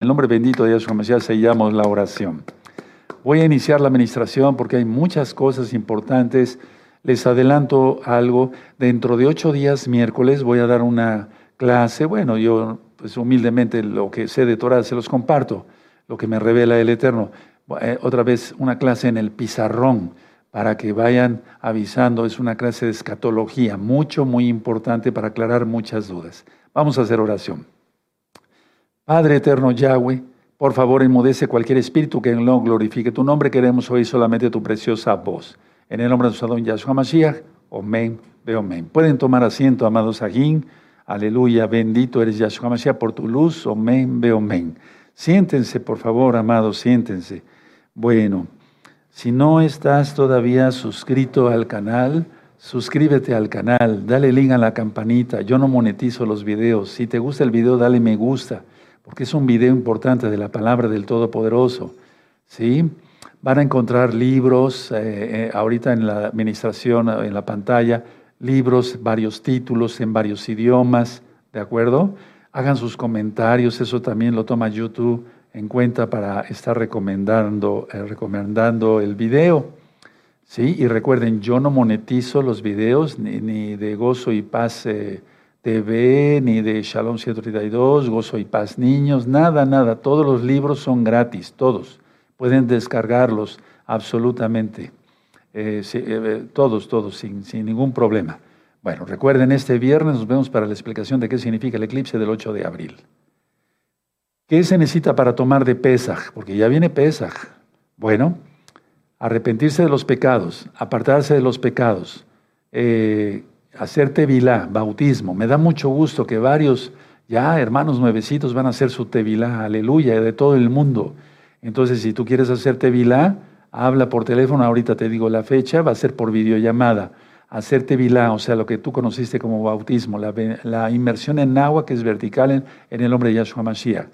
el nombre bendito de Yahshua Mashiach sellamos la oración. Voy a iniciar la administración porque hay muchas cosas importantes. Les adelanto algo. Dentro de ocho días, miércoles, voy a dar una clase. Bueno, yo pues humildemente lo que sé de Torah se los comparto, lo que me revela el Eterno. Eh, otra vez una clase en el pizarrón para que vayan avisando. Es una clase de escatología, mucho, muy importante para aclarar muchas dudas. Vamos a hacer oración. Padre eterno Yahweh, por favor enmudece cualquier espíritu que no glorifique tu nombre. Queremos oír solamente tu preciosa voz. En el nombre de nuestro don Yahshua Mashiach, Omen, Beomen. Pueden tomar asiento, amados Agín. Aleluya, bendito eres Yahshua Mashiach por tu luz, Omen, Beomen. Siéntense, por favor, amados, siéntense. Bueno, si no estás todavía suscrito al canal, suscríbete al canal, dale link a la campanita. Yo no monetizo los videos. Si te gusta el video, dale me gusta, porque es un video importante de la palabra del Todopoderoso. ¿Sí? Van a encontrar libros, eh, eh, ahorita en la administración, en la pantalla, libros, varios títulos en varios idiomas, ¿de acuerdo? Hagan sus comentarios, eso también lo toma YouTube en cuenta para estar recomendando, eh, recomendando el video. ¿sí? Y recuerden, yo no monetizo los videos ni, de Gozo y Paz TV, ni de Shalom 132, Gozo y Paz Niños, nada, nada. Todos los libros son gratis, todos. Pueden descargarlos absolutamente. Eh, todos, todos, sin, sin ningún problema. Bueno, recuerden, este viernes nos vemos para la explicación de qué significa el eclipse del 8 de abril. ¿Qué se necesita para tomar de Pesaj? Porque ya viene Pesaj. Bueno, arrepentirse de los pecados, apartarse de los pecados, eh, hacer tevilá, bautismo. Me da mucho gusto que varios ya hermanos nuevecitos van a hacer su tevilá, aleluya, de todo el mundo. Entonces, si tú quieres hacer tevilá, habla por teléfono, ahorita te digo la fecha, va a ser por videollamada. Hacer tevilá, o sea, lo que tú conociste como bautismo, la, inmersión en agua que es vertical en, el nombre de Yahshua Mashiach.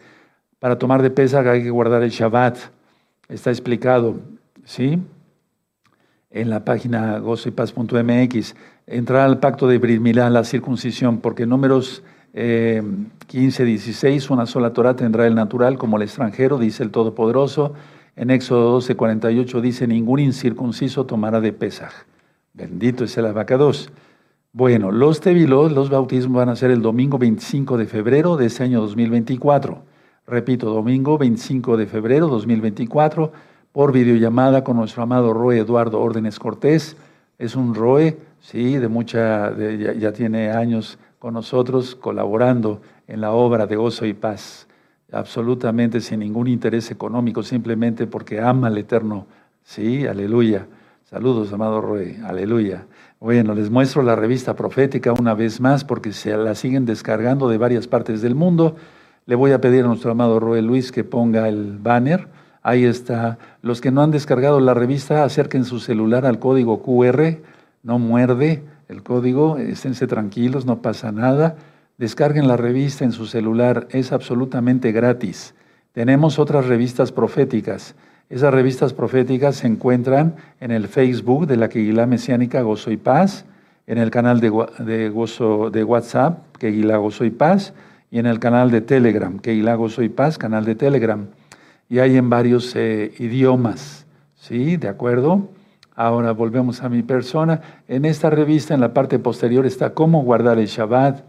Para tomar de Pesach hay que guardar el Shabbat. Está explicado, ¿sí? En la página gozoypaz.mx. Entrar al pacto de Brit la circuncisión, porque números 15, eh, 16, una sola Torah tendrá el natural como el extranjero, dice el Todopoderoso. En Éxodo 12, 48 dice, ningún incircunciso tomará de Pesaj. Bendito es el abacados. Bueno, los tevilos, los bautismos van a ser el domingo 25 de febrero de ese año 2024. Repito, domingo 25 de febrero 2024, por videollamada con nuestro amado Roe Eduardo Órdenes Cortés. Es un Roe, sí, de mucha, ya, tiene años con nosotros colaborando en la obra de gozo y paz, absolutamente sin ningún interés económico, simplemente porque ama al Eterno. Sí, aleluya. Saludos, amado Roe, aleluya. Bueno, les muestro la revista profética una vez más porque se la siguen descargando de varias partes del mundo. Le voy a pedir a nuestro amado Roel Luis que ponga el banner. Ahí está. Los que no han descargado la revista, acerquen su celular al código QR. No muerde el código. Esténse tranquilos, no pasa nada. Descarguen la revista en su celular. Es absolutamente gratis. Tenemos otras revistas proféticas. Esas revistas proféticas se encuentran en el Facebook de la Queguilá Mesiánica Gozo y Paz, en el canal de, Gozo, WhatsApp Queguilá Gozo y Paz, y en el canal de Telegram, que Ilago Soy Paz, canal de Telegram. Y hay en varios eh, idiomas, ¿sí? ¿De acuerdo? Ahora volvemos a mi persona. En esta revista, en la parte posterior, está cómo guardar el Shabbat,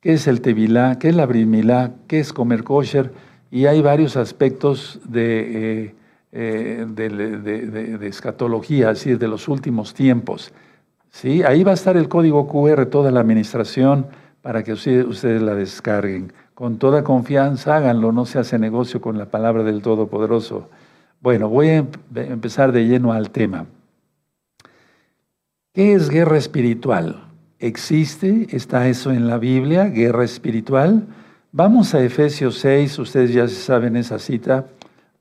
qué es el Tevilá, qué es la Brimilá, qué es comer kosher, y hay varios aspectos de, eh, eh, de, escatología, así de los últimos tiempos. ¿sí? Ahí va a estar el código QR, toda la administración para que ustedes la descarguen. Con toda confianza háganlo, no se hace negocio con la palabra del Todopoderoso. Bueno, voy a empezar de lleno al tema. ¿Qué es guerra espiritual? ¿Existe? ¿Está eso en la Biblia? ¿Guerra espiritual? Vamos a Efesios 6, ustedes ya saben esa cita,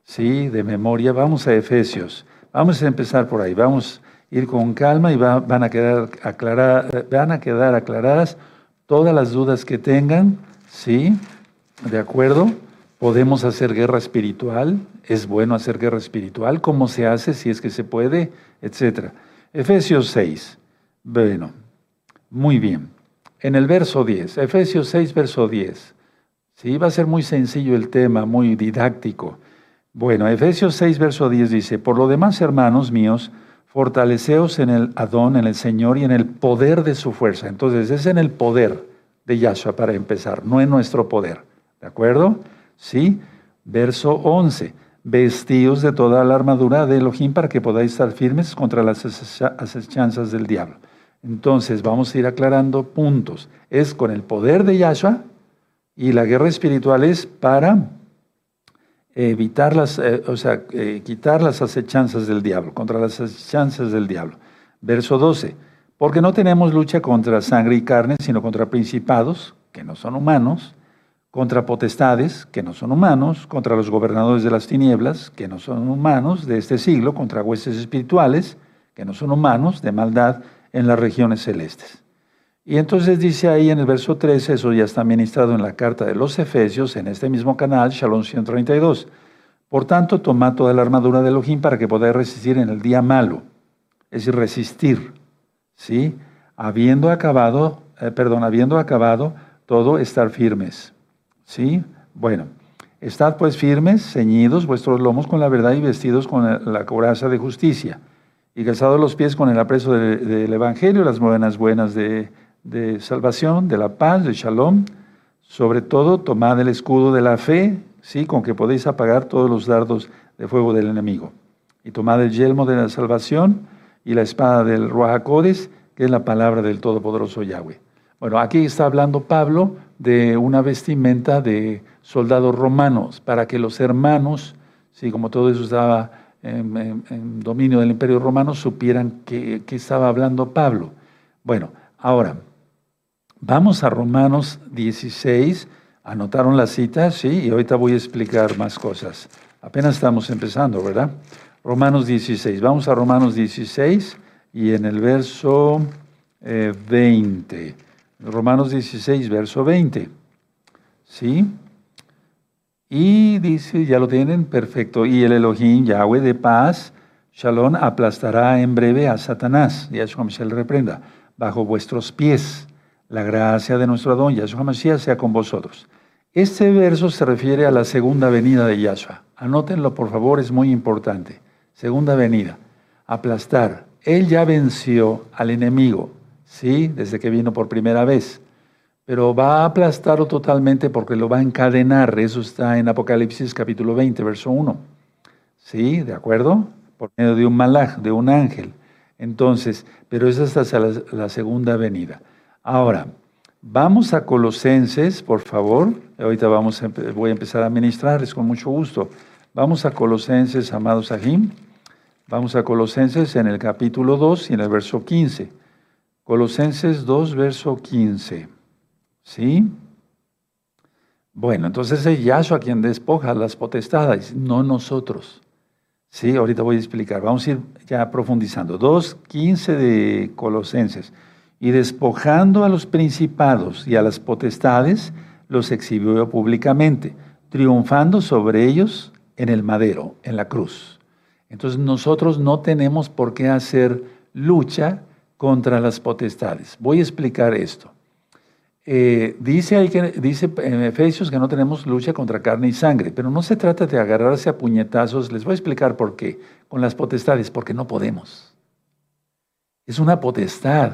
sí, de memoria. Vamos a Efesios. Vamos a empezar por ahí. Vamos a ir con calma y van, a quedar van a quedar aclaradas todas las dudas que tengan, ¿sí? ¿De acuerdo? Podemos hacer guerra espiritual, es bueno hacer guerra espiritual, ¿cómo se hace? Si es que se puede, etcétera. Efesios 6. Bueno, muy bien. En el verso 10, Efesios 6, verso 10. Sí, va a ser muy sencillo el tema, muy didáctico. Bueno, Efesios 6, verso 10 dice, por lo demás, hermanos míos, fortaleceos en el Adón, en el Señor y en el poder de su fuerza. Entonces, es en el poder de Yahshua para empezar, no en nuestro poder. ¿De acuerdo? Sí. Verso 11. Vestíos de toda la armadura de Elohim para que podáis estar firmes contra las asechanzas del diablo. Entonces, vamos a ir aclarando puntos. Es con el poder de Yahshua y la guerra espiritual es para evitar las, eh, o sea, eh, quitar las acechanzas del diablo, contra las acechanzas del diablo. Verso 12, porque no tenemos lucha contra sangre y carne, sino contra principados, que no son humanos, contra potestades, que no son humanos, contra los gobernadores de las tinieblas, que no son humanos de este siglo, contra huestes espirituales, que no son humanos, de maldad en las regiones celestes. Y entonces dice ahí en el verso 13, eso ya está ministrado en la carta de los Efesios, en este mismo canal, Shalom 132. Por tanto, toma toda la armadura de Elohim para que podáis resistir en el día malo, es decir, resistir, ¿sí? Habiendo acabado, eh, perdón, habiendo acabado todo, estar firmes, ¿sí? Bueno, estad pues firmes, ceñidos vuestros lomos con la verdad y vestidos con la coraza de justicia, y calzados los pies con el apreso del Evangelio, las buenas buenas de de salvación, de la paz, de shalom. Sobre todo, tomad el escudo de la fe, ¿sí? con que podéis apagar todos los dardos de fuego del enemigo. Y tomad el yelmo de la salvación y la espada del Ruajacodes, que es la palabra del Todopoderoso Yahweh. Bueno, aquí está hablando Pablo de una vestimenta de soldados romanos, para que los hermanos, sí, como todo eso estaba en, dominio del Imperio Romano, supieran que estaba hablando Pablo. Bueno, ahora, Vamos a Romanos 16. Anotaron la cita, sí, y ahorita voy a explicar más cosas. Apenas estamos empezando, ¿verdad? Romanos 16. Vamos a Romanos 16 y en el verso 20. Eh, Romanos 16, verso 20. ¿Sí? Y dice, ya lo tienen, perfecto. Y el Elohim, Yahweh de paz, Shalom, aplastará en breve a Satanás. Y eso se le reprenda. Bajo vuestros pies. La gracia de nuestro Adón Yahshua Mashiach sea con vosotros. Este verso se refiere a la segunda venida de Yahshua. Anótenlo, por favor, es muy importante. Segunda venida. Aplastar. Él ya venció al enemigo, ¿sí? Desde que vino por primera vez. Pero va a aplastarlo totalmente porque lo va a encadenar. Eso está en Apocalipsis capítulo 20, verso 1. ¿Sí? ¿De acuerdo? Por medio de un malaj, de un ángel. Entonces, pero esa es hasta la segunda venida. Ahora, vamos a Colosenses, por favor. Ahorita vamos voy a empezar a ministrarles con mucho gusto. Vamos a Colosenses, amados Ajim. Vamos a Colosenses en el capítulo 2 y en el verso 15. Colosenses 2, verso 15. ¿Sí? Bueno, entonces es Yahshua quien despoja las potestades, no nosotros. Sí, ahorita voy a explicar. Vamos a ir ya profundizando. 2, 15 de Colosenses y despojando a los principados y a las potestades, los exhibió públicamente, triunfando sobre ellos en el madero, en la cruz. Entonces nosotros no tenemos por qué hacer lucha contra las potestades. Voy a explicar esto. Eh, dice, que, dice en Efesios que no tenemos lucha contra carne y sangre, pero no se trata de agarrarse a puñetazos. Les voy a explicar por qué. Con las potestades, porque no podemos. Es una potestad.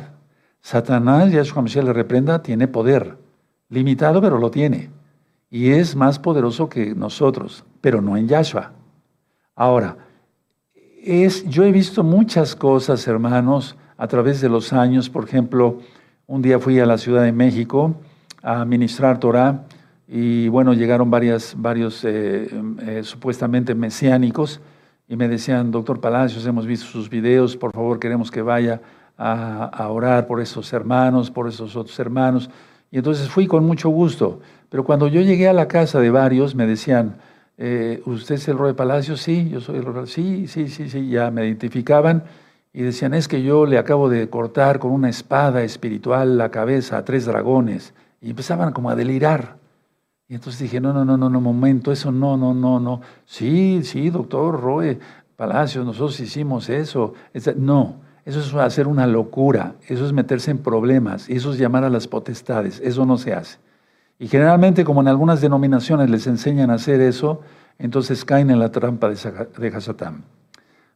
Satanás, Yahshua Mashiach le reprenda, tiene poder. Limitado, pero lo tiene. Y es más poderoso que nosotros, pero no en Yahshua. Ahora, es, yo he visto muchas cosas, hermanos, a través de los años. Por ejemplo, un día fui a la Ciudad de México a ministrar Torah y bueno, llegaron varios eh, eh, supuestamente mesiánicos y me decían, doctor Palacios, hemos visto sus videos, por favor queremos que vaya a, orar por esos hermanos, por esos otros hermanos. Y entonces fui con mucho gusto. Pero cuando yo llegué a la casa de varios, me decían, eh, ¿usted es el Roy Palacio? Sí, yo soy el Roy Sí, sí, sí, sí, ya me identificaban. Y decían, es que yo le acabo de cortar con una espada espiritual la cabeza a tres dragones. Y empezaban como a delirar. Y entonces dije, no, no, no, no, no, momento, eso no, no, no, no. Sí, sí, doctor Roy Palacio, nosotros hicimos eso. No, eso es hacer una locura, eso es meterse en problemas, eso es llamar a las potestades, eso no se hace. Y generalmente, como en algunas denominaciones les enseñan a hacer eso, entonces caen en la trampa de Hasatán.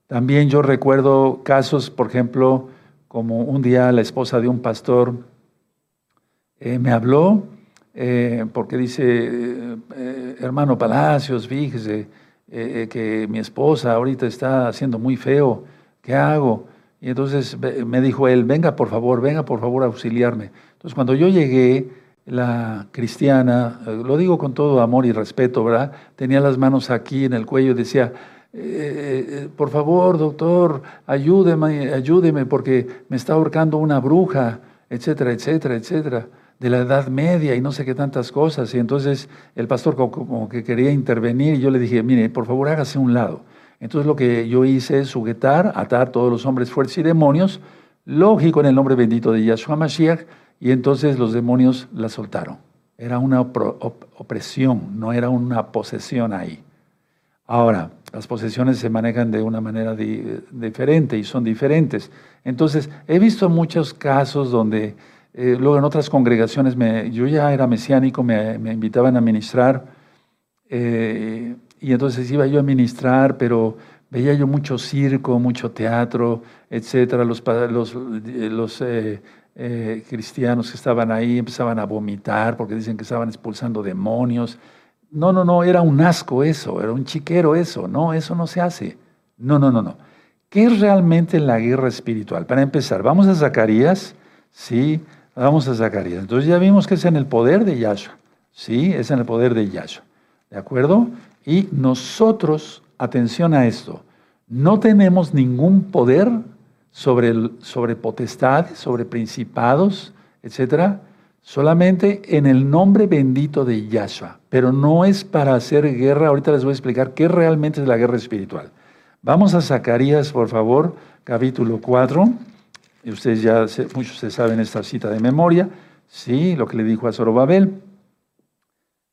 También yo recuerdo casos, por ejemplo, como un día la esposa de un pastor eh, me habló, eh, porque dice, eh, hermano Palacios, fíjese que mi esposa ahorita está haciendo muy feo, ¿qué hago? Y entonces me dijo él, venga por favor, venga por favor a auxiliarme. Entonces cuando yo llegué, la cristiana, lo digo con todo amor y respeto, ¿verdad? Tenía las manos aquí en el cuello y decía, eh, por favor, doctor, ayúdeme, ayúdeme porque me está ahorcando una bruja, etcétera, etcétera, etcétera, de la Edad Media y no sé qué tantas cosas. Y entonces el pastor como que quería intervenir y yo le dije, mire, por favor, hágase un lado. Entonces lo que yo hice es sujetar, atar todos los hombres fuertes y demonios, lógico en el nombre bendito de Yahshua Mashiach, y entonces los demonios la soltaron. Era una opresión, no era una posesión ahí. Ahora, las posesiones se manejan de una manera diferente y son diferentes. Entonces, he visto muchos casos donde, eh, luego en otras congregaciones, me, yo ya era mesiánico, me, invitaban a ministrar, eh, y entonces iba yo a ministrar, pero veía yo mucho circo, mucho teatro, etcétera. Los, los, los eh, eh, cristianos que estaban ahí empezaban a vomitar porque dicen que estaban expulsando demonios. No, no, no, era un asco eso, era un chiquero eso, no, eso no se hace. No, no, no, no. ¿Qué es realmente la guerra espiritual? Para empezar, vamos a Zacarías, sí, vamos a Zacarías. Entonces ya vimos que es en el poder de Yahshua, sí, es en el poder de Yahshua, ¿de acuerdo? Y nosotros, atención a esto, no tenemos ningún poder sobre, sobre potestades, sobre principados, etcétera, solamente en el nombre bendito de Yahshua. Pero no es para hacer guerra. Ahorita les voy a explicar qué realmente es la guerra espiritual. Vamos a Zacarías, por favor, capítulo 4. Y ustedes ya, muchos se saben esta cita de memoria. Sí, lo que le dijo a Zorobabel.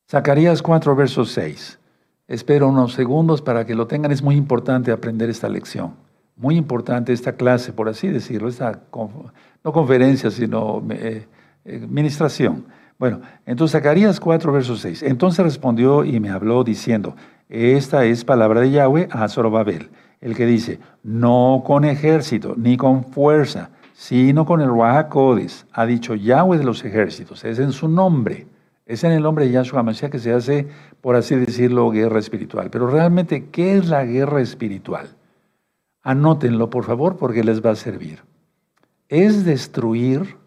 Zacarías 4, verso 6. Espero unos segundos para que lo tengan. Es muy importante aprender esta lección muy importante esta clase, por así decirlo, esta no conferencia, sino eh, eh, administración. Bueno, entonces Zacarías 4, verso 6. Entonces respondió y me habló diciendo, esta es palabra de Yahweh a Zorobabel, el que dice, no con ejército ni con fuerza, sino con el Ruach ha dicho Yahweh de los ejércitos, es en su nombre, es en el nombre de Yahshua Mashiach que se hace, por así decirlo, guerra espiritual. Pero realmente, ¿qué es la guerra espiritual? Anótenlo, por favor, porque les va a servir. Es destruir,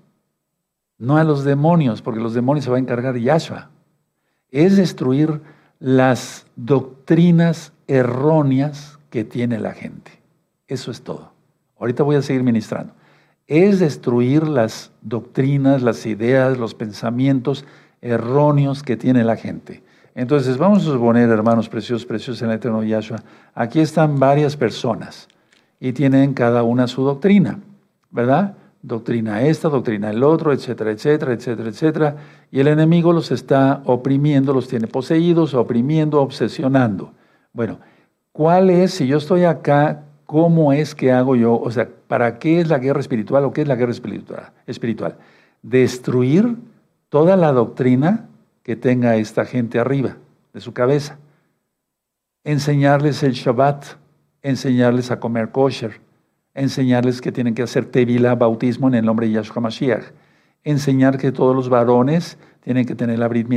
no a los demonios, porque los demonios se va a encargar Yahshua. Es destruir las doctrinas erróneas que tiene la gente. Eso es todo. Ahorita voy a seguir ministrando. Es destruir las doctrinas, las ideas, los pensamientos erróneos que tiene la gente. Entonces, vamos a suponer, hermanos preciosos, preciosos en el eterno Yahshua, aquí están varias personas y tienen cada una su doctrina, ¿verdad? Doctrina esta, doctrina el otro, etcétera, etcétera, etcétera, etcétera. Y el enemigo los está oprimiendo, los tiene poseídos, oprimiendo, obsesionando. Bueno, ¿cuál es, si yo estoy acá, cómo es que hago yo? O sea, ¿para qué es la guerra espiritual o qué es la guerra espiritual? Destruir toda la doctrina que tenga esta gente arriba de su cabeza. Enseñarles el Shabbat, enseñarles a comer kosher, enseñarles que tienen que hacer tevila, bautismo en el nombre de Yahshua Mashiach, enseñar que todos los varones tienen que tener la Brit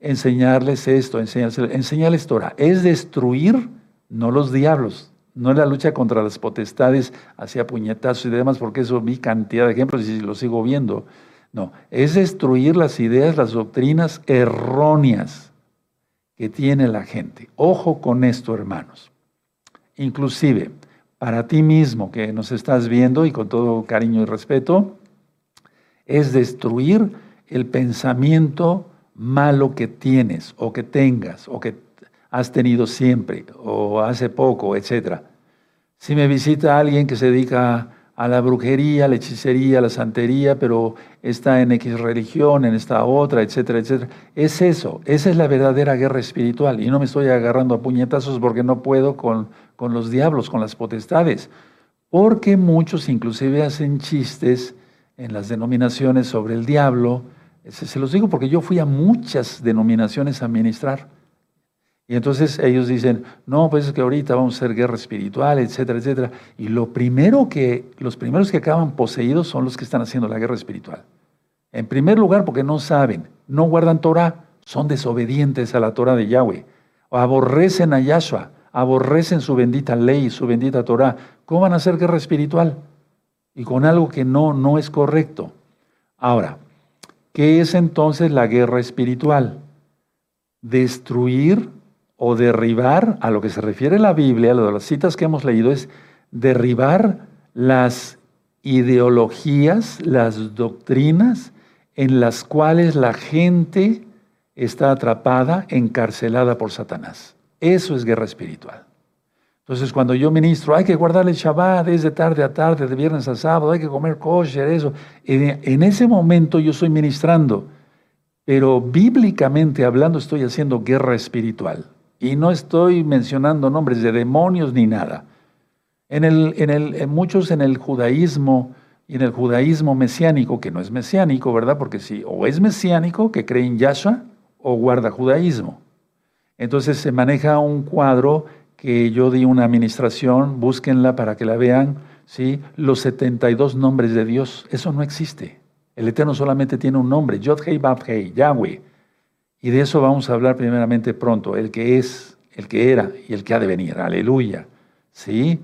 enseñarles esto, enseñarles, enseñarles Torah. Es destruir, no los diablos, no la lucha contra las potestades hacia puñetazos y demás, porque eso vi cantidad de ejemplos y lo sigo viendo. No, es destruir las ideas, las doctrinas erróneas que tiene la gente. Ojo con esto, hermanos. Inclusive, para ti mismo que nos estás viendo y con todo cariño y respeto, es destruir el pensamiento malo que tienes o que tengas o que has tenido siempre o hace poco, etc. Si me visita alguien que se dedica a la brujería, a la hechicería, a la santería, pero está en X religión, en esta otra, etcétera, etcétera. Es eso, esa es la verdadera guerra espiritual. Y no me estoy agarrando a puñetazos porque no puedo con, con los diablos, con las potestades. Porque muchos inclusive hacen chistes en las denominaciones sobre el diablo, Se los digo porque yo fui a muchas denominaciones a ministrar. Y entonces ellos dicen, no, pues es que ahorita vamos a hacer guerra espiritual, etcétera, etcétera. Y lo primero que, los primeros que acaban poseídos son los que están haciendo la guerra espiritual. En primer lugar, porque no saben, no guardan Torah, son desobedientes a la Torah de Yahweh, aborrecen a Yahshua, aborrecen su bendita ley, su bendita Torah. ¿Cómo van a hacer guerra espiritual? Y con algo que no, no es correcto. Ahora, ¿qué es entonces la guerra espiritual? Destruir o derribar, a lo que se refiere la Biblia, a lo de las citas que hemos leído, es derribar las ideologías, las doctrinas en las cuales la gente está atrapada, encarcelada por Satanás. Eso es guerra espiritual. Entonces, cuando yo ministro, hay que guardar el Shabbat desde tarde a tarde, de viernes a sábado, hay que comer kosher, eso. En ese momento yo estoy ministrando, pero bíblicamente hablando estoy haciendo guerra espiritual. Y no estoy mencionando nombres de demonios ni nada. En, el, en, el, muchos en el judaísmo y en el judaísmo mesiánico, que no es mesiánico, ¿verdad? Porque si o es mesiánico, que cree en Yahshua, o guarda judaísmo. Entonces se maneja un cuadro que yo di una administración, búsquenla para que la vean, ¿sí? los 72 nombres de Dios. Eso no existe. El Eterno solamente tiene un nombre, Yod Hei Bab Hei, Yahweh. Y de eso vamos a hablar primeramente pronto, el que es, el que era y el que ha de venir. Aleluya. ¿Sí?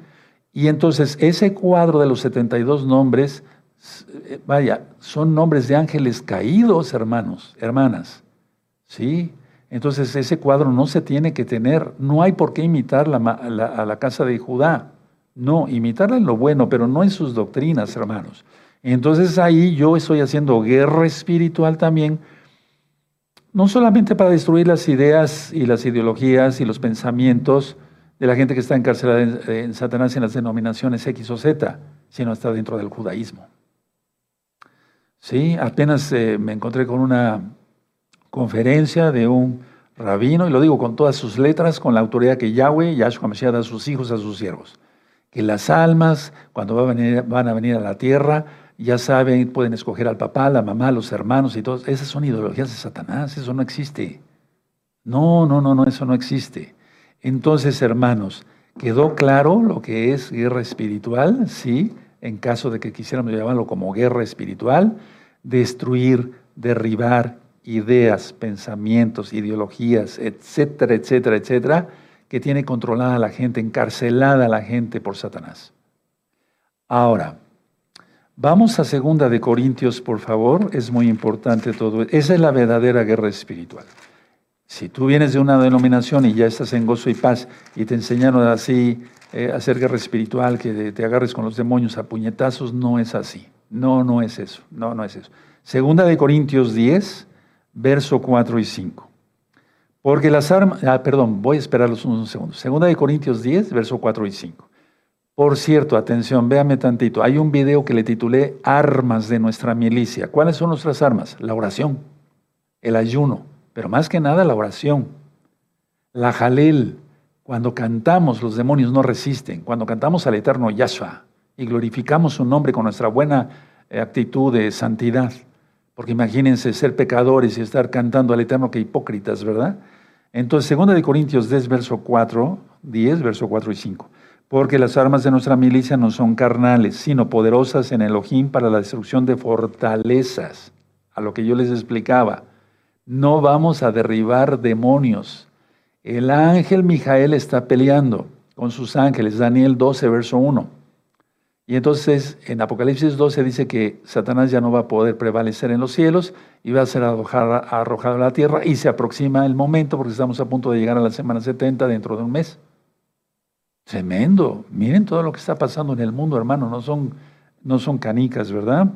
Y entonces ese cuadro de los 72 nombres, eh, vaya, son nombres de ángeles caídos, hermanos, hermanas. ¿Sí? Entonces ese cuadro no se tiene que tener, no hay por qué imitar a la casa de Judá. No, imitarla en lo bueno, pero no en sus doctrinas, hermanos. Entonces ahí yo estoy haciendo guerra espiritual también no solamente para destruir las ideas y las ideologías y los pensamientos de la gente que está encarcelada en, Satanás y en las denominaciones X o Z, sino hasta dentro del judaísmo. Sí, apenas eh, me encontré con una conferencia de un rabino, y lo digo con todas sus letras, con la autoridad que Yahweh, Yahshua Mashiach da a sus hijos, a sus siervos. Que las almas, cuando van a venir a la tierra, ya saben, pueden escoger al papá, la mamá, los hermanos y todos. Esas son ideologías de Satanás, eso no existe. No, no, no, no, eso no existe. Entonces, hermanos, ¿quedó claro lo que es guerra espiritual? Sí, en caso de que quisiéramos llamarlo como guerra espiritual, destruir, derribar ideas, pensamientos, ideologías, etcétera, etcétera, etcétera, que tiene controlada a la gente, encarcelada a la gente por Satanás. Ahora, Vamos a segunda de Corintios, por favor. Es muy importante todo. Esa es la verdadera guerra espiritual. Si tú vienes de una denominación y ya estás en gozo y paz y te enseñaron así eh, hacer guerra espiritual, que te agarres con los demonios a puñetazos, no es así. No, no es eso. No, no es eso. Segunda de Corintios 10, verso 4 y 5. Porque las armas, ah, perdón, voy a esperarlos unos segundos. Segunda de Corintios 10, verso 4 y 5. Por cierto, atención, véame tantito. Hay un video que le titulé Armas de nuestra milicia. ¿Cuáles son nuestras armas? La oración, el ayuno, pero más que nada la oración. La jalel. Cuando cantamos, los demonios no resisten. Cuando cantamos al eterno Yahshua y glorificamos su nombre con nuestra buena eh, actitud de santidad. Porque imagínense ser pecadores y estar cantando al eterno que hipócritas, ¿verdad? Entonces, 2 de Corintios 10, verso 4, 10, verso 4 y 5 porque las armas de nuestra milicia no son carnales, sino poderosas en Elohim para la destrucción de fortalezas. A lo que yo les explicaba, no vamos a derribar demonios. El ángel Mijael está peleando con sus ángeles, Daniel 12, verso 1. Y entonces en Apocalipsis 12 dice que Satanás ya no va a poder prevalecer en los cielos y va a ser arrojado a la tierra y se aproxima el momento porque estamos a punto de llegar a la semana 70 dentro de un mes. Tremendo. Miren todo lo que está pasando en el mundo, hermano. No son, no son canicas, ¿verdad?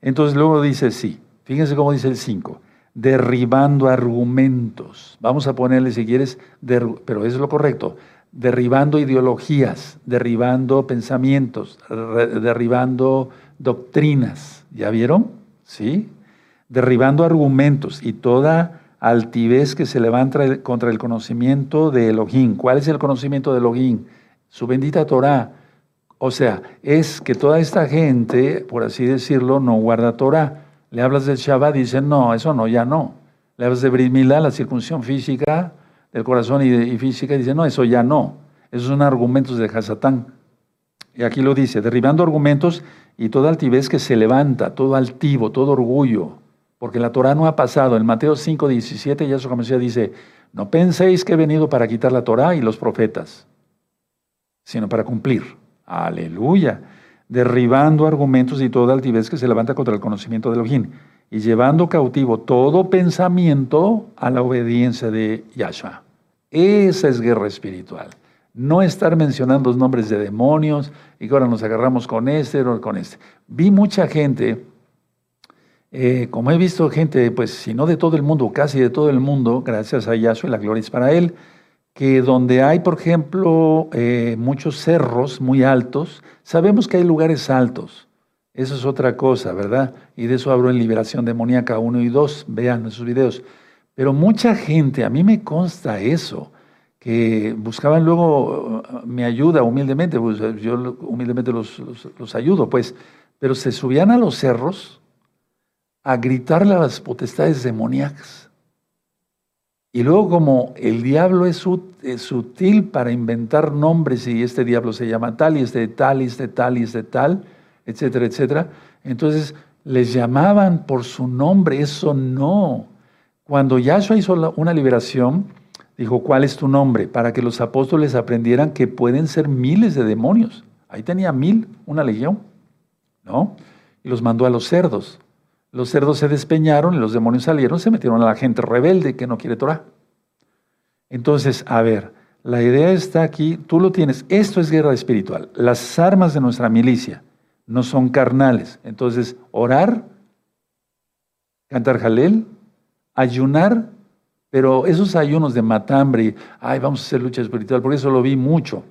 Entonces luego dice, sí. Fíjense cómo dice el 5. Derribando argumentos. Vamos a ponerle, si quieres, pero es lo correcto. Derribando ideologías, derribando pensamientos, derribando doctrinas. ¿Ya vieron? ¿Sí? Derribando argumentos y toda altivez que se levanta contra el conocimiento de Elohim. ¿Cuál es el conocimiento de Elohim? Su bendita Torah. O sea, es que toda esta gente, por así decirlo, no guarda Torah. Le hablas del Shabbat dicen, no, eso no, ya no. Le hablas de Brit la circuncisión física del corazón y, física, y dicen, no, eso ya no. Esos son argumentos de Hasatán. Y aquí lo dice, derribando argumentos y toda altivez que se levanta, todo altivo, todo orgullo, porque la Torah no ha pasado. En Mateo 5, 17, Yahshua Mashiach dice, no penséis que he venido para quitar la Torah y los profetas, sino para cumplir. Aleluya. Derribando argumentos y toda altivez que se levanta contra el conocimiento de Elohim y llevando cautivo todo pensamiento a la obediencia de Yahshua. Esa es guerra espiritual. No estar mencionando los nombres de demonios y que ahora nos agarramos con este o con este. Vi mucha gente, eh, como he visto gente, pues si no de todo el mundo, casi de todo el mundo, gracias a Yahshua la gloria es para él, que donde hay, por ejemplo, eh, muchos cerros muy altos, sabemos que hay lugares altos. Eso es otra cosa, ¿verdad? Y de eso hablo en Liberación Demoníaca 1 y 2, vean esos videos. Pero mucha gente, a mí me consta eso, que buscaban luego uh, mi ayuda humildemente, pues yo humildemente los, los, ayudo, pues, pero se subían a los cerros a gritarle a las potestades demoníacas. Y luego como el diablo es, sutil para inventar nombres y este diablo se llama tal y este tal y este tal y este tal, etcétera, etcétera, entonces les llamaban por su nombre, eso no. Cuando Yahshua hizo una liberación, Dijo, ¿cuál es tu nombre? Para que los apóstoles aprendieran que pueden ser miles de demonios. Ahí tenía mil, una legión, ¿no? Y los mandó a los cerdos. Los cerdos se despeñaron y los demonios salieron, se metieron a la gente rebelde que no quiere Torah. Entonces, a ver, la idea está aquí, tú lo tienes, esto es guerra espiritual. Las armas de nuestra milicia no son carnales. Entonces, orar, cantar jalel, ayunar pero esos ayunos de matambre, ay, vamos a hacer lucha espiritual, por eso lo vi mucho.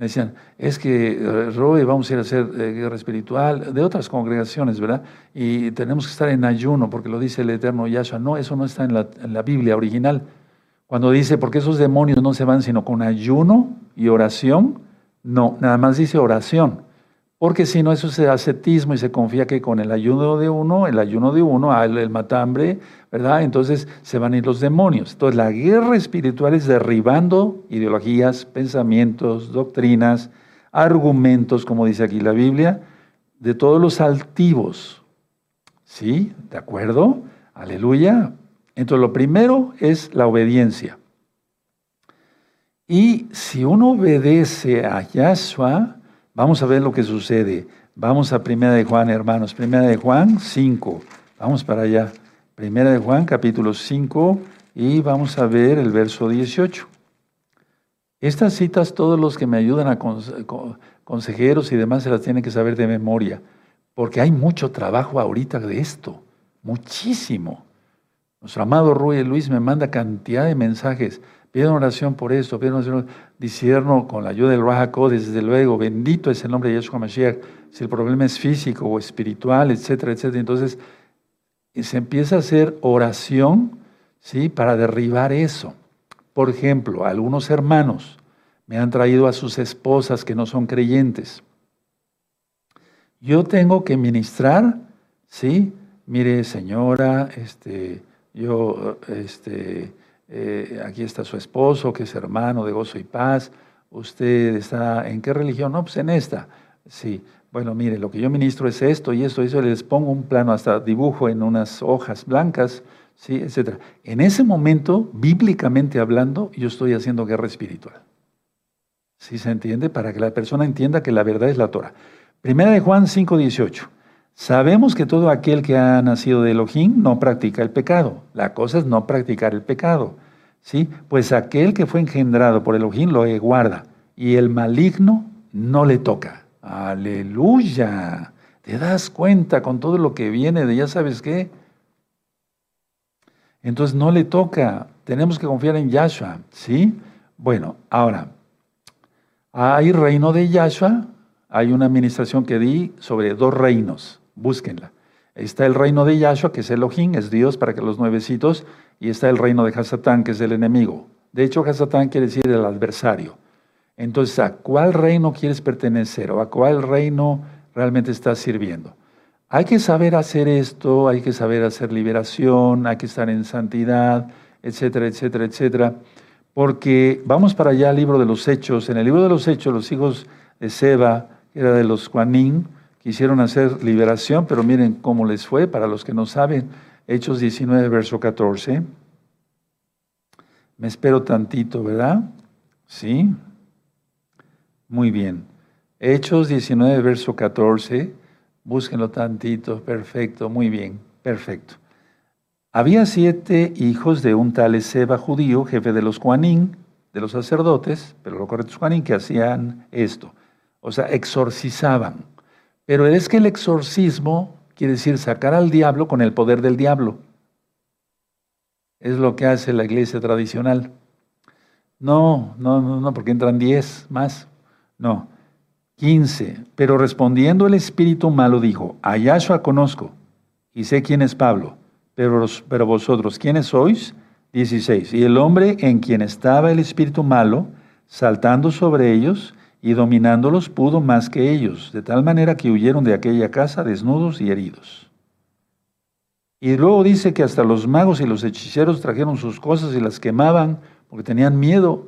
Me decían, es que, eh, Roe, vamos a ir a hacer eh, guerra espiritual, de otras congregaciones, ¿verdad? Y tenemos que estar en ayuno, porque lo dice el eterno Yahshua. No, eso no está en la, en la Biblia original. Cuando dice, porque esos demonios no se van sino con ayuno y oración, no, nada más dice oración. Porque si no, eso es ascetismo y se confía que con el ayuno de uno, el ayuno de uno, ah, el matambre, ¿verdad? Entonces se van a ir los demonios. Entonces la guerra espiritual es derribando ideologías, pensamientos, doctrinas, argumentos, como dice aquí la Biblia, de todos los altivos. ¿Sí? ¿De acuerdo? Aleluya. Entonces lo primero es la obediencia. Y si uno obedece a Yahshua, Vamos a ver lo que sucede. Vamos a Primera de Juan, hermanos. Primera de Juan 5. Vamos para allá. Primera de Juan, capítulo 5, y vamos a ver el verso 18. Estas citas, todos los que me ayudan a consejeros y demás se las tienen que saber de memoria, porque hay mucho trabajo ahorita de esto, muchísimo. Nuestro amado Rui Luis me manda cantidad de mensajes. Pidan oración por esto, pidan oración, discierno con la ayuda del Rahaco, desde luego, bendito es el nombre de Yeshua Mashiach. Si el problema es físico o espiritual, etcétera, etcétera, entonces se empieza a hacer oración, ¿sí? Para derribar eso. Por ejemplo, algunos hermanos me han traído a sus esposas que no son creyentes. Yo tengo que ministrar, ¿sí? Mire, señora, este, yo, este, eh, aquí está su esposo, que es hermano de gozo y paz, usted está, ¿en qué religión? No, pues en esta. Sí, bueno, mire, lo que yo ministro es esto y esto, y eso, les pongo un plano, hasta dibujo en unas hojas blancas, sí, etc. En ese momento, bíblicamente hablando, yo estoy haciendo guerra espiritual. ¿Sí se entiende? Para que la persona entienda que la verdad es la Torah. Primera de Juan 5, 18. Sabemos que todo aquel que ha nacido de Elohim no practica el pecado. La cosa es no practicar el pecado. ¿sí? Pues aquel que fue engendrado por Elohim lo guarda y el maligno no le toca. Aleluya. ¿Te das cuenta con todo lo que viene de ya sabes qué? Entonces no le toca. Tenemos que confiar en Yahshua. ¿Sí? Bueno, ahora, hay reino de Yahshua. Hay una administración que di sobre dos reinos búsquenla. Está el reino de Yahshua, que es Elohim, es Dios para que los nuevecitos, y está el reino de Hasatán, que es el enemigo. De hecho, Hasatán quiere decir el adversario. Entonces, ¿a cuál reino quieres pertenecer o a cuál reino realmente estás sirviendo? Hay que saber hacer esto, hay que saber hacer liberación, hay que estar en santidad, etcétera, etcétera, etcétera. Porque vamos para allá al libro de los Hechos. En el libro de los Hechos, los hijos de Seba, que era de los Juanín, quisieron hacer liberación, pero miren cómo les fue, para los que no saben, Hechos 19, verso 14. Me espero tantito, ¿verdad? Sí. Muy bien. Hechos 19, verso 14. Búsquenlo tantito. Perfecto, muy bien. Perfecto. Había siete hijos de un tal Seba judío, jefe de los Juanín, de los sacerdotes, pero lo correcto es Juanín, que hacían esto. O sea, exorcizaban. Pero es que el exorcismo quiere decir sacar al diablo con el poder del diablo. Es lo que hace la iglesia tradicional. No, no, no, no, porque entran diez más. No, quince. Pero respondiendo el espíritu malo dijo, a Yahshua conozco y sé quién es Pablo, pero, pero vosotros, ¿quiénes sois? Dieciséis. Y el hombre en quien estaba el espíritu malo, saltando sobre ellos y dominándolos, pudo más que ellos, de tal manera que huyeron de aquella casa desnudos y heridos. Y luego dice que hasta los magos y los hechiceros trajeron sus cosas y las quemaban porque tenían miedo.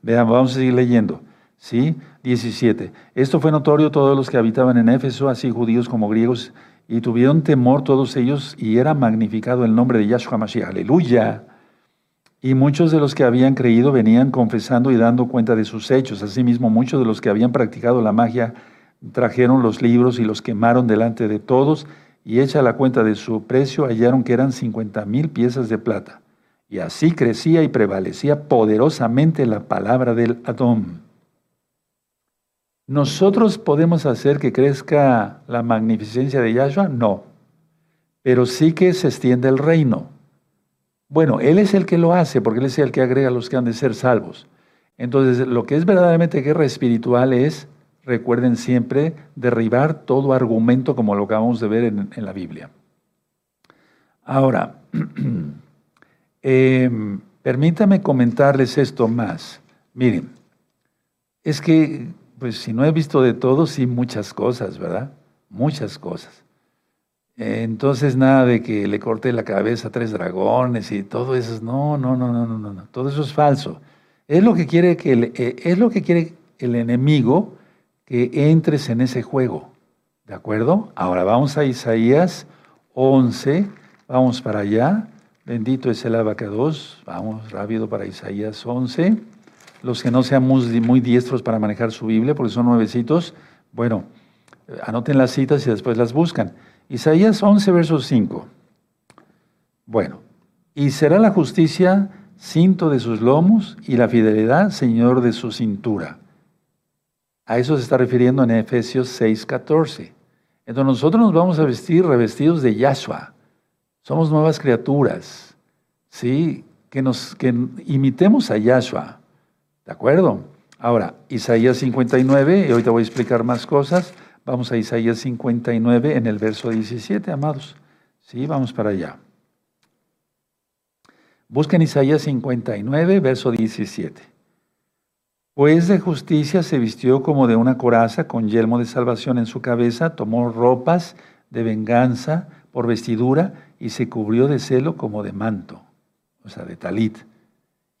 Vean, vamos a seguir leyendo. ¿Sí? 17. Esto fue notorio todos los que habitaban en Éfeso, así judíos como griegos, y tuvieron temor todos ellos, y era magnificado el nombre de Yahshua Mashiach. Aleluya. Y muchos de los que habían creído venían confesando y dando cuenta de sus hechos. Asimismo, muchos de los que habían practicado la magia trajeron los libros y los quemaron delante de todos y hecha la cuenta de su precio, hallaron que eran 50 mil piezas de plata. Y así crecía y prevalecía poderosamente la palabra del Adón. ¿Nosotros podemos hacer que crezca la magnificencia de Yahshua? No. Pero sí que se extiende el reino. Bueno, Él es el que lo hace, porque Él es el que agrega a los que han de ser salvos. Entonces, lo que es verdaderamente guerra espiritual es recuerden siempre derribar todo argumento como lo acabamos de ver en, la Biblia. Ahora, em, permítame comentarles esto más. Miren, es que, pues si no he visto de todo, sí muchas cosas, ¿verdad? Muchas cosas. Entonces nada de que le corte la cabeza a tres dragones y todo eso. No, no, no, no, no, no. Todo eso es falso. Es lo que quiere que el, eh, es lo que quiere el enemigo que entres en ese juego. ¿De acuerdo? Ahora vamos a Isaías 11, vamos para allá. Bendito es el abacados. Vamos rápido para Isaías 11. Los que no sean muy diestros para manejar su Biblia, porque son nuevecitos, bueno, anoten las citas y después las buscan. Isaías 11, verso 5. Bueno, y será la justicia cinto de sus lomos y la fidelidad señor de su cintura. A eso se está refiriendo en Efesios 6:14. Entonces nosotros nos vamos a vestir revestidos de Yahshua. Somos nuevas criaturas. ¿Sí? Que, nos, que imitemos a Yahshua. ¿De acuerdo? Ahora, Isaías 59, y ahorita voy a explicar más cosas. Vamos a Isaías 59 en el verso 17, amados. Sí, vamos para allá. Busquen Isaías 59, verso 17. Pues de justicia se vistió como de una coraza, con yelmo de salvación en su cabeza, tomó ropas de venganza por vestidura y se cubrió de celo como de manto, o sea, de talit.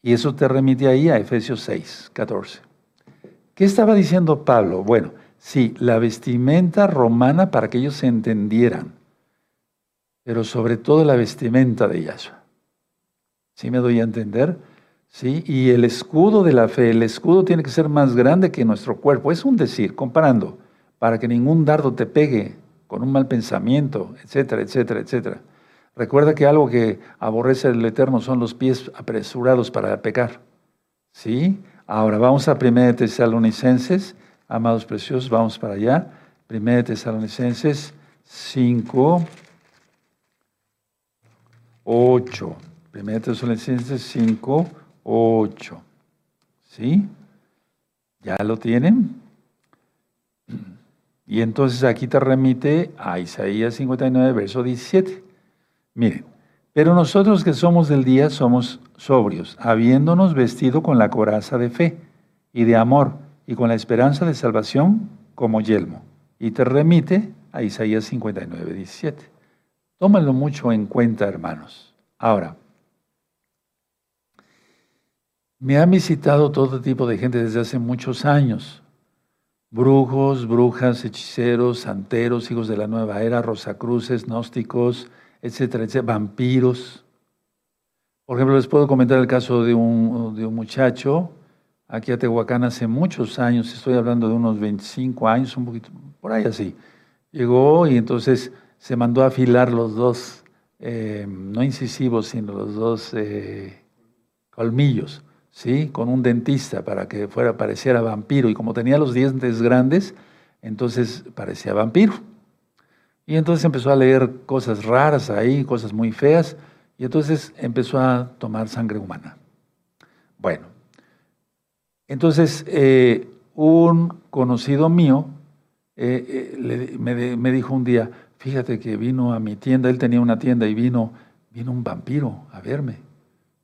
Y eso te remite ahí a Efesios 6, 14. ¿Qué estaba diciendo Pablo? Bueno, sí, la vestimenta romana para que ellos se entendieran, pero sobre todo la vestimenta de Yahshua. ¿Sí me doy a entender? ¿sí? Y el escudo de la fe, el escudo tiene que ser más grande que nuestro cuerpo. Es un decir, comparando, para que ningún dardo te pegue con un mal pensamiento, etcétera, etcétera, etcétera. Recuerda que algo que aborrece el Eterno son los pies apresurados para pecar. ¿Sí? Ahora vamos a 1 Tesalonicenses, amados preciosos, vamos para allá. 1 Tesalonicenses 5, 8. 1 Tesalonicenses 5, 8. ¿Sí? ¿Ya lo tienen? Y entonces aquí te remite a Isaías 59, verso 17. Miren, pero nosotros que somos del día somos sobrios, habiéndonos vestido con la coraza de fe y de amor y con la esperanza de salvación como yelmo. Y te remite a Isaías 59, 17. Tómalo mucho en cuenta, hermanos. Ahora, me han visitado todo tipo de gente desde hace muchos años. Brujos, brujas, hechiceros, santeros, hijos de la nueva era, rosacruces, gnósticos, etcétera, etcétera, vampiros. Por ejemplo, les puedo comentar el caso de un, de un muchacho aquí a Tehuacán hace muchos años, estoy hablando de unos 25 años, un poquito, por ahí así. Llegó y entonces se mandó a afilar los dos, eh, no incisivos, sino los dos eh, colmillos, ¿sí? Con un dentista para que fuera, pareciera vampiro. Y como tenía los dientes grandes, entonces parecía vampiro. Y entonces empezó a leer cosas raras ahí, cosas muy feas, y entonces empezó a tomar sangre humana. Bueno, entonces, eh, un conocido mío eh, eh, me, dijo un día, fíjate que vino a mi tienda, él tenía una tienda y vino, vino un vampiro a verme.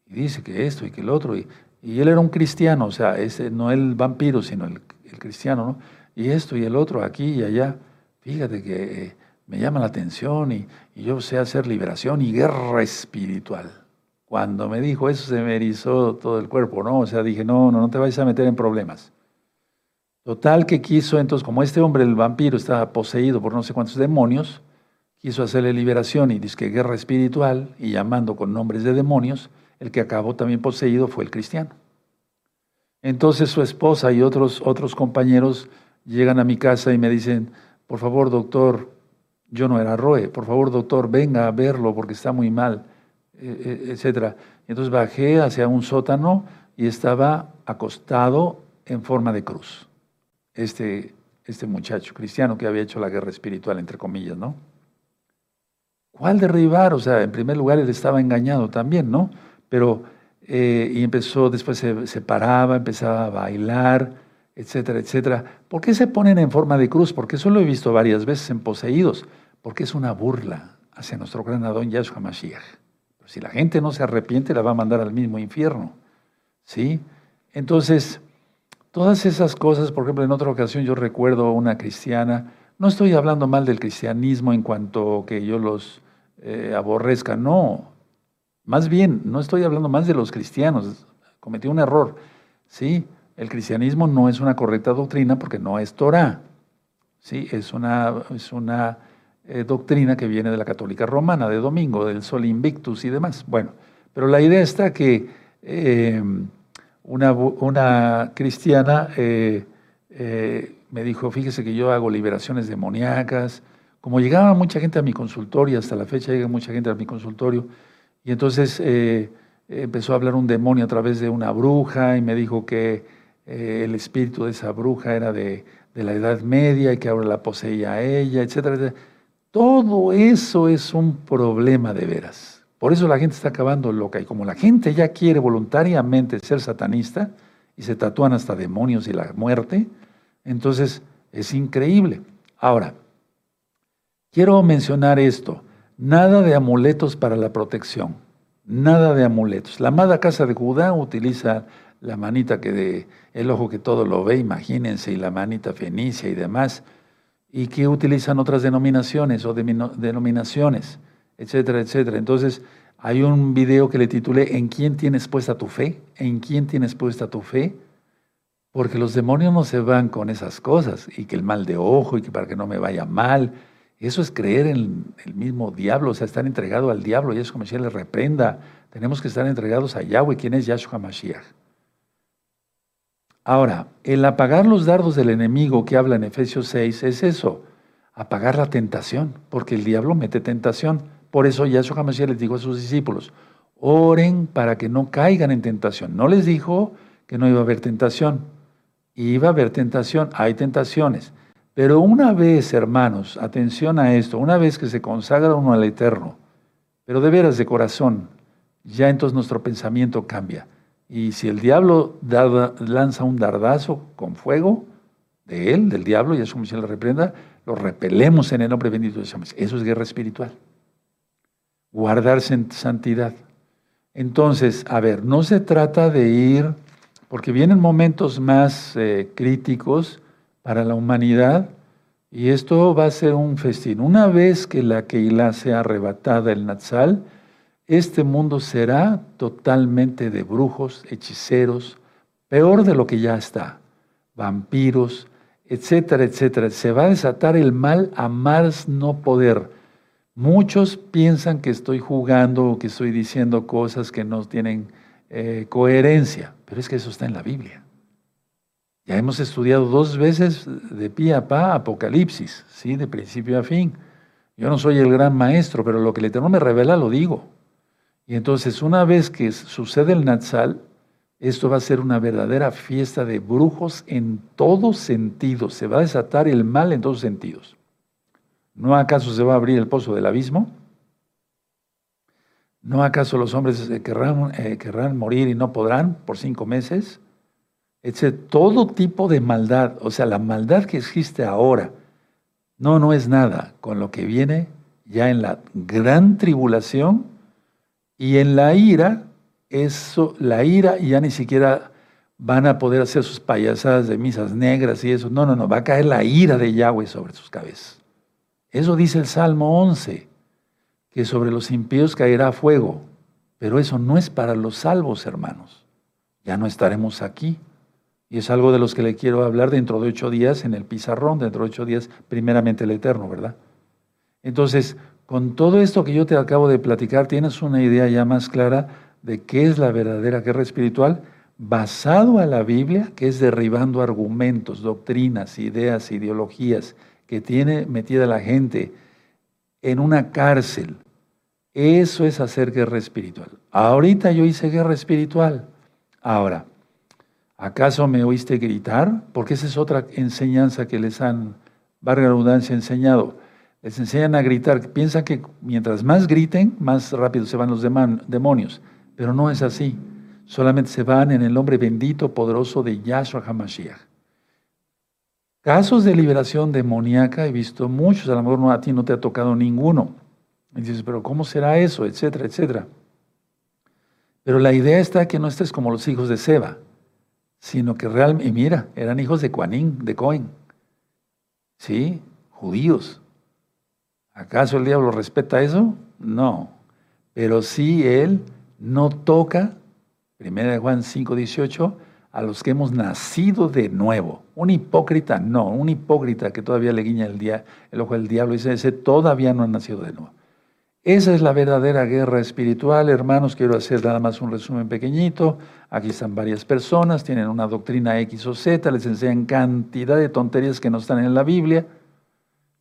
Y dice que esto y que el otro. Y, él era un cristiano, o sea, ese, no el vampiro, sino el, cristiano, ¿no? Y esto y el otro, aquí y allá. Fíjate que me llama la atención y yo sé hacer liberación y guerra espiritual. Cuando me dijo eso se me erizó todo el cuerpo, ¿no? O sea, dije, no, no, no te vayas a meter en problemas. Total que quiso, entonces, como este hombre, el vampiro, estaba poseído por no sé cuántos demonios, quiso hacerle liberación y dice que guerra espiritual y llamando con nombres de demonios, el que acabó también poseído fue el cristiano. Entonces su esposa y otros, otros compañeros llegan a mi casa y me dicen, por favor, doctor, yo no era Roe, por favor, doctor, venga a verlo porque está muy mal. Eh, eh, etcétera. Entonces bajé hacia un sótano y estaba acostado en forma de cruz. Este, este muchacho cristiano que había hecho la guerra espiritual, entre comillas, ¿no? ¿Cuál derribar? O sea, en primer lugar él estaba engañado también, ¿no? Pero, eh, y empezó, después se, se, paraba, empezaba a bailar, etcétera, etcétera. ¿Por qué se ponen en forma de cruz? Porque eso lo he visto varias veces en poseídos. Porque es una burla hacia nuestro gran Adón Yahshua Mashiach. Si la gente no se arrepiente, la va a mandar al mismo infierno. ¿Sí? Entonces, todas esas cosas, por ejemplo, en otra ocasión yo recuerdo a una cristiana, no estoy hablando mal del cristianismo en cuanto que yo los eh, aborrezca, no. Más bien, no estoy hablando más de los cristianos. Cometí un error. ¿Sí? El cristianismo no es una correcta doctrina porque no es Torah. ¿Sí? Es una, es una eh, doctrina que viene de la católica romana, de domingo, del sol invictus y demás. Bueno, pero la idea está que eh, una, una, cristiana eh, me dijo, fíjese que yo hago liberaciones demoníacas, como llegaba mucha gente a mi consultorio, hasta la fecha llega mucha gente a mi consultorio, y entonces empezó a hablar un demonio a través de una bruja y me dijo que el espíritu de esa bruja era de, de, la Edad Media y que ahora la poseía ella, etcétera, etcétera. Todo eso es un problema de veras. Por eso la gente está acabando loca. Y como la gente ya quiere voluntariamente ser satanista y se tatúan hasta demonios y la muerte, entonces es increíble. Ahora, quiero mencionar esto. Nada de amuletos para la protección. Nada de amuletos. La amada casa de Judá utiliza la manita que de el ojo que todo lo ve, imagínense, y la manita fenicia y demás y que utilizan otras denominaciones o denominaciones, etcétera, etcétera. Entonces, hay un video que le titulé ¿En quién tienes puesta tu fe? ¿En quién tienes puesta tu fe? Porque los demonios no se van con esas cosas y que el mal de ojo y que para que no me vaya mal. Eso es creer en el mismo diablo, o sea, estar entregado al diablo y eso como si le reprenda. Tenemos que estar entregados a Yahweh, quien es Yahshua Mashiach. Ahora, el apagar los dardos del enemigo que habla en Efesios 6 es eso, apagar la tentación, porque el diablo mete tentación. Por eso Yahshua Hamashiach les dijo a sus discípulos, oren para que no caigan en tentación. No les dijo que no iba a haber tentación. Iba a haber tentación, hay tentaciones. Pero una vez, hermanos, atención a esto, una vez que se consagra uno al Eterno, pero de veras de corazón, ya entonces nuestro pensamiento cambia. Y si el diablo lanza un dardazo con fuego de él, del diablo, y eso se le reprenda, lo repelemos en el nombre bendito de Dios. Eso es guerra espiritual. Guardarse en santidad. Entonces, a ver, no se trata de ir, porque vienen momentos más eh, críticos para la humanidad, Y esto va a ser un festín. Una vez que la Keilah sea arrebatada el Natsal, este mundo será totalmente de brujos, hechiceros, peor de lo que ya está, vampiros, etcétera, etcétera. Se va a desatar el mal a más no poder. Muchos piensan que estoy jugando o que estoy diciendo cosas que no tienen eh, coherencia, pero es que eso está en la Biblia. Ya hemos estudiado dos veces de pie a pa Apocalipsis, ¿sí? de principio a fin. Yo no soy el gran maestro, pero lo que el Eterno me revela lo digo. Y entonces, una vez que sucede el Natsal, esto va a ser una verdadera fiesta de brujos en todos sentidos. Se va a desatar el mal en todos sentidos. ¿No acaso se va a abrir el pozo del abismo? ¿No acaso los hombres querrán, eh, querrán morir y no podrán por cinco meses? todo tipo de maldad, o sea, la maldad que existe ahora, no, no es nada con lo que viene ya en la gran tribulación y en la ira, eso, la ira ya ni siquiera van a poder hacer sus payasadas de misas negras y eso. No, no, no, va a caer la ira de Yahweh sobre sus cabezas. Eso dice el Salmo 11, que sobre los impíos caerá fuego, pero eso no es para los salvos, hermanos. Ya no estaremos aquí. Y es algo de los que le quiero hablar dentro de ocho días en el pizarrón, dentro de ocho días, primeramente el Eterno, ¿verdad? Entonces, con todo esto que yo te acabo de platicar, tienes una idea ya más clara de qué es la verdadera guerra espiritual, basado a la Biblia, que es derribando argumentos, doctrinas, ideas, ideologías que tiene metida la gente en una cárcel. Eso es hacer guerra espiritual. Ahorita yo hice guerra espiritual. Ahora, ¿Acaso me oíste gritar? Porque esa es otra enseñanza que les han, valga la redundancia, enseñado. Les enseñan a gritar. Piensan que mientras más griten, más rápido se van los demonios. Pero no es así. Solamente se van en el nombre bendito, poderoso de Yahshua HaMashiach. Casos de liberación demoníaca he visto muchos, a lo mejor no, a ti no te ha tocado ninguno. Y dices, pero ¿cómo será eso? Etcétera, etcétera. Pero la idea está que no estés como los hijos de Seba sino que realmente, y mira, eran hijos de Cuanín, de Cohen, ¿sí? Judíos. ¿Acaso el diablo respeta eso? No. Pero sí él no toca, 1 Juan 5, 18, a los que hemos nacido de nuevo. Un hipócrita, no, un hipócrita que todavía le guiña el, ojo del diablo y dice, ese todavía no ha nacido de nuevo. Esa es la verdadera guerra espiritual, hermanos. Quiero hacer nada más un resumen pequeñito. Aquí están varias personas, tienen una doctrina X o Z, les enseñan cantidad de tonterías que no están en la Biblia.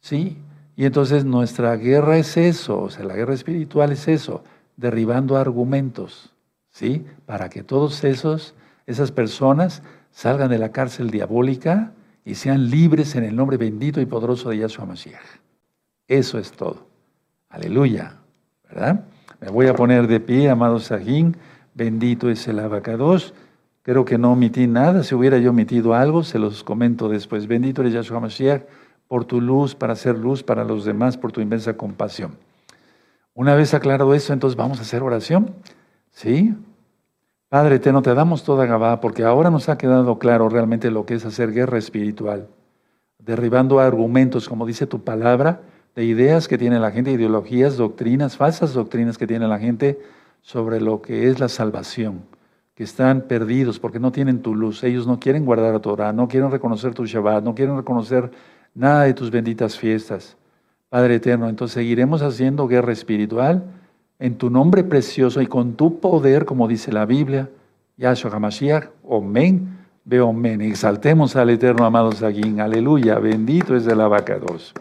¿Sí? Y entonces nuestra guerra es eso, o sea, la guerra espiritual es eso, derribando argumentos, ¿sí? Para que todos esos, esas personas salgan de la cárcel diabólica y sean libres en el nombre bendito y poderoso de Yahshua Mashiach. Eso es todo. Aleluya, ¿verdad? Me voy a poner de pie, amado Sajín, bendito es el abacados. Creo que no omití nada, si hubiera yo omitido algo, se los comento después. Bendito eres Yahshua Mashiach por tu luz, para hacer luz para los demás, por tu inmensa compasión. Una vez aclarado eso, entonces vamos a hacer oración. ¿Sí? Padre no te damos toda Gabá, porque ahora nos ha quedado claro realmente lo que es hacer guerra espiritual, derribando argumentos, como dice tu palabra, de ideas que tiene la gente, ideologías, doctrinas, falsas doctrinas que tiene la gente sobre lo que es la salvación, que están perdidos porque no tienen tu luz. Ellos no quieren guardar a Torah, no quieren reconocer tu Shabbat, no quieren reconocer nada de tus benditas fiestas. Padre eterno, entonces seguiremos haciendo guerra espiritual en tu nombre precioso y con tu poder, como dice la Biblia, Yahshua HaMashiach, Omen, veo Omen. Exaltemos al eterno amado Saguín, aleluya, bendito es el abacados.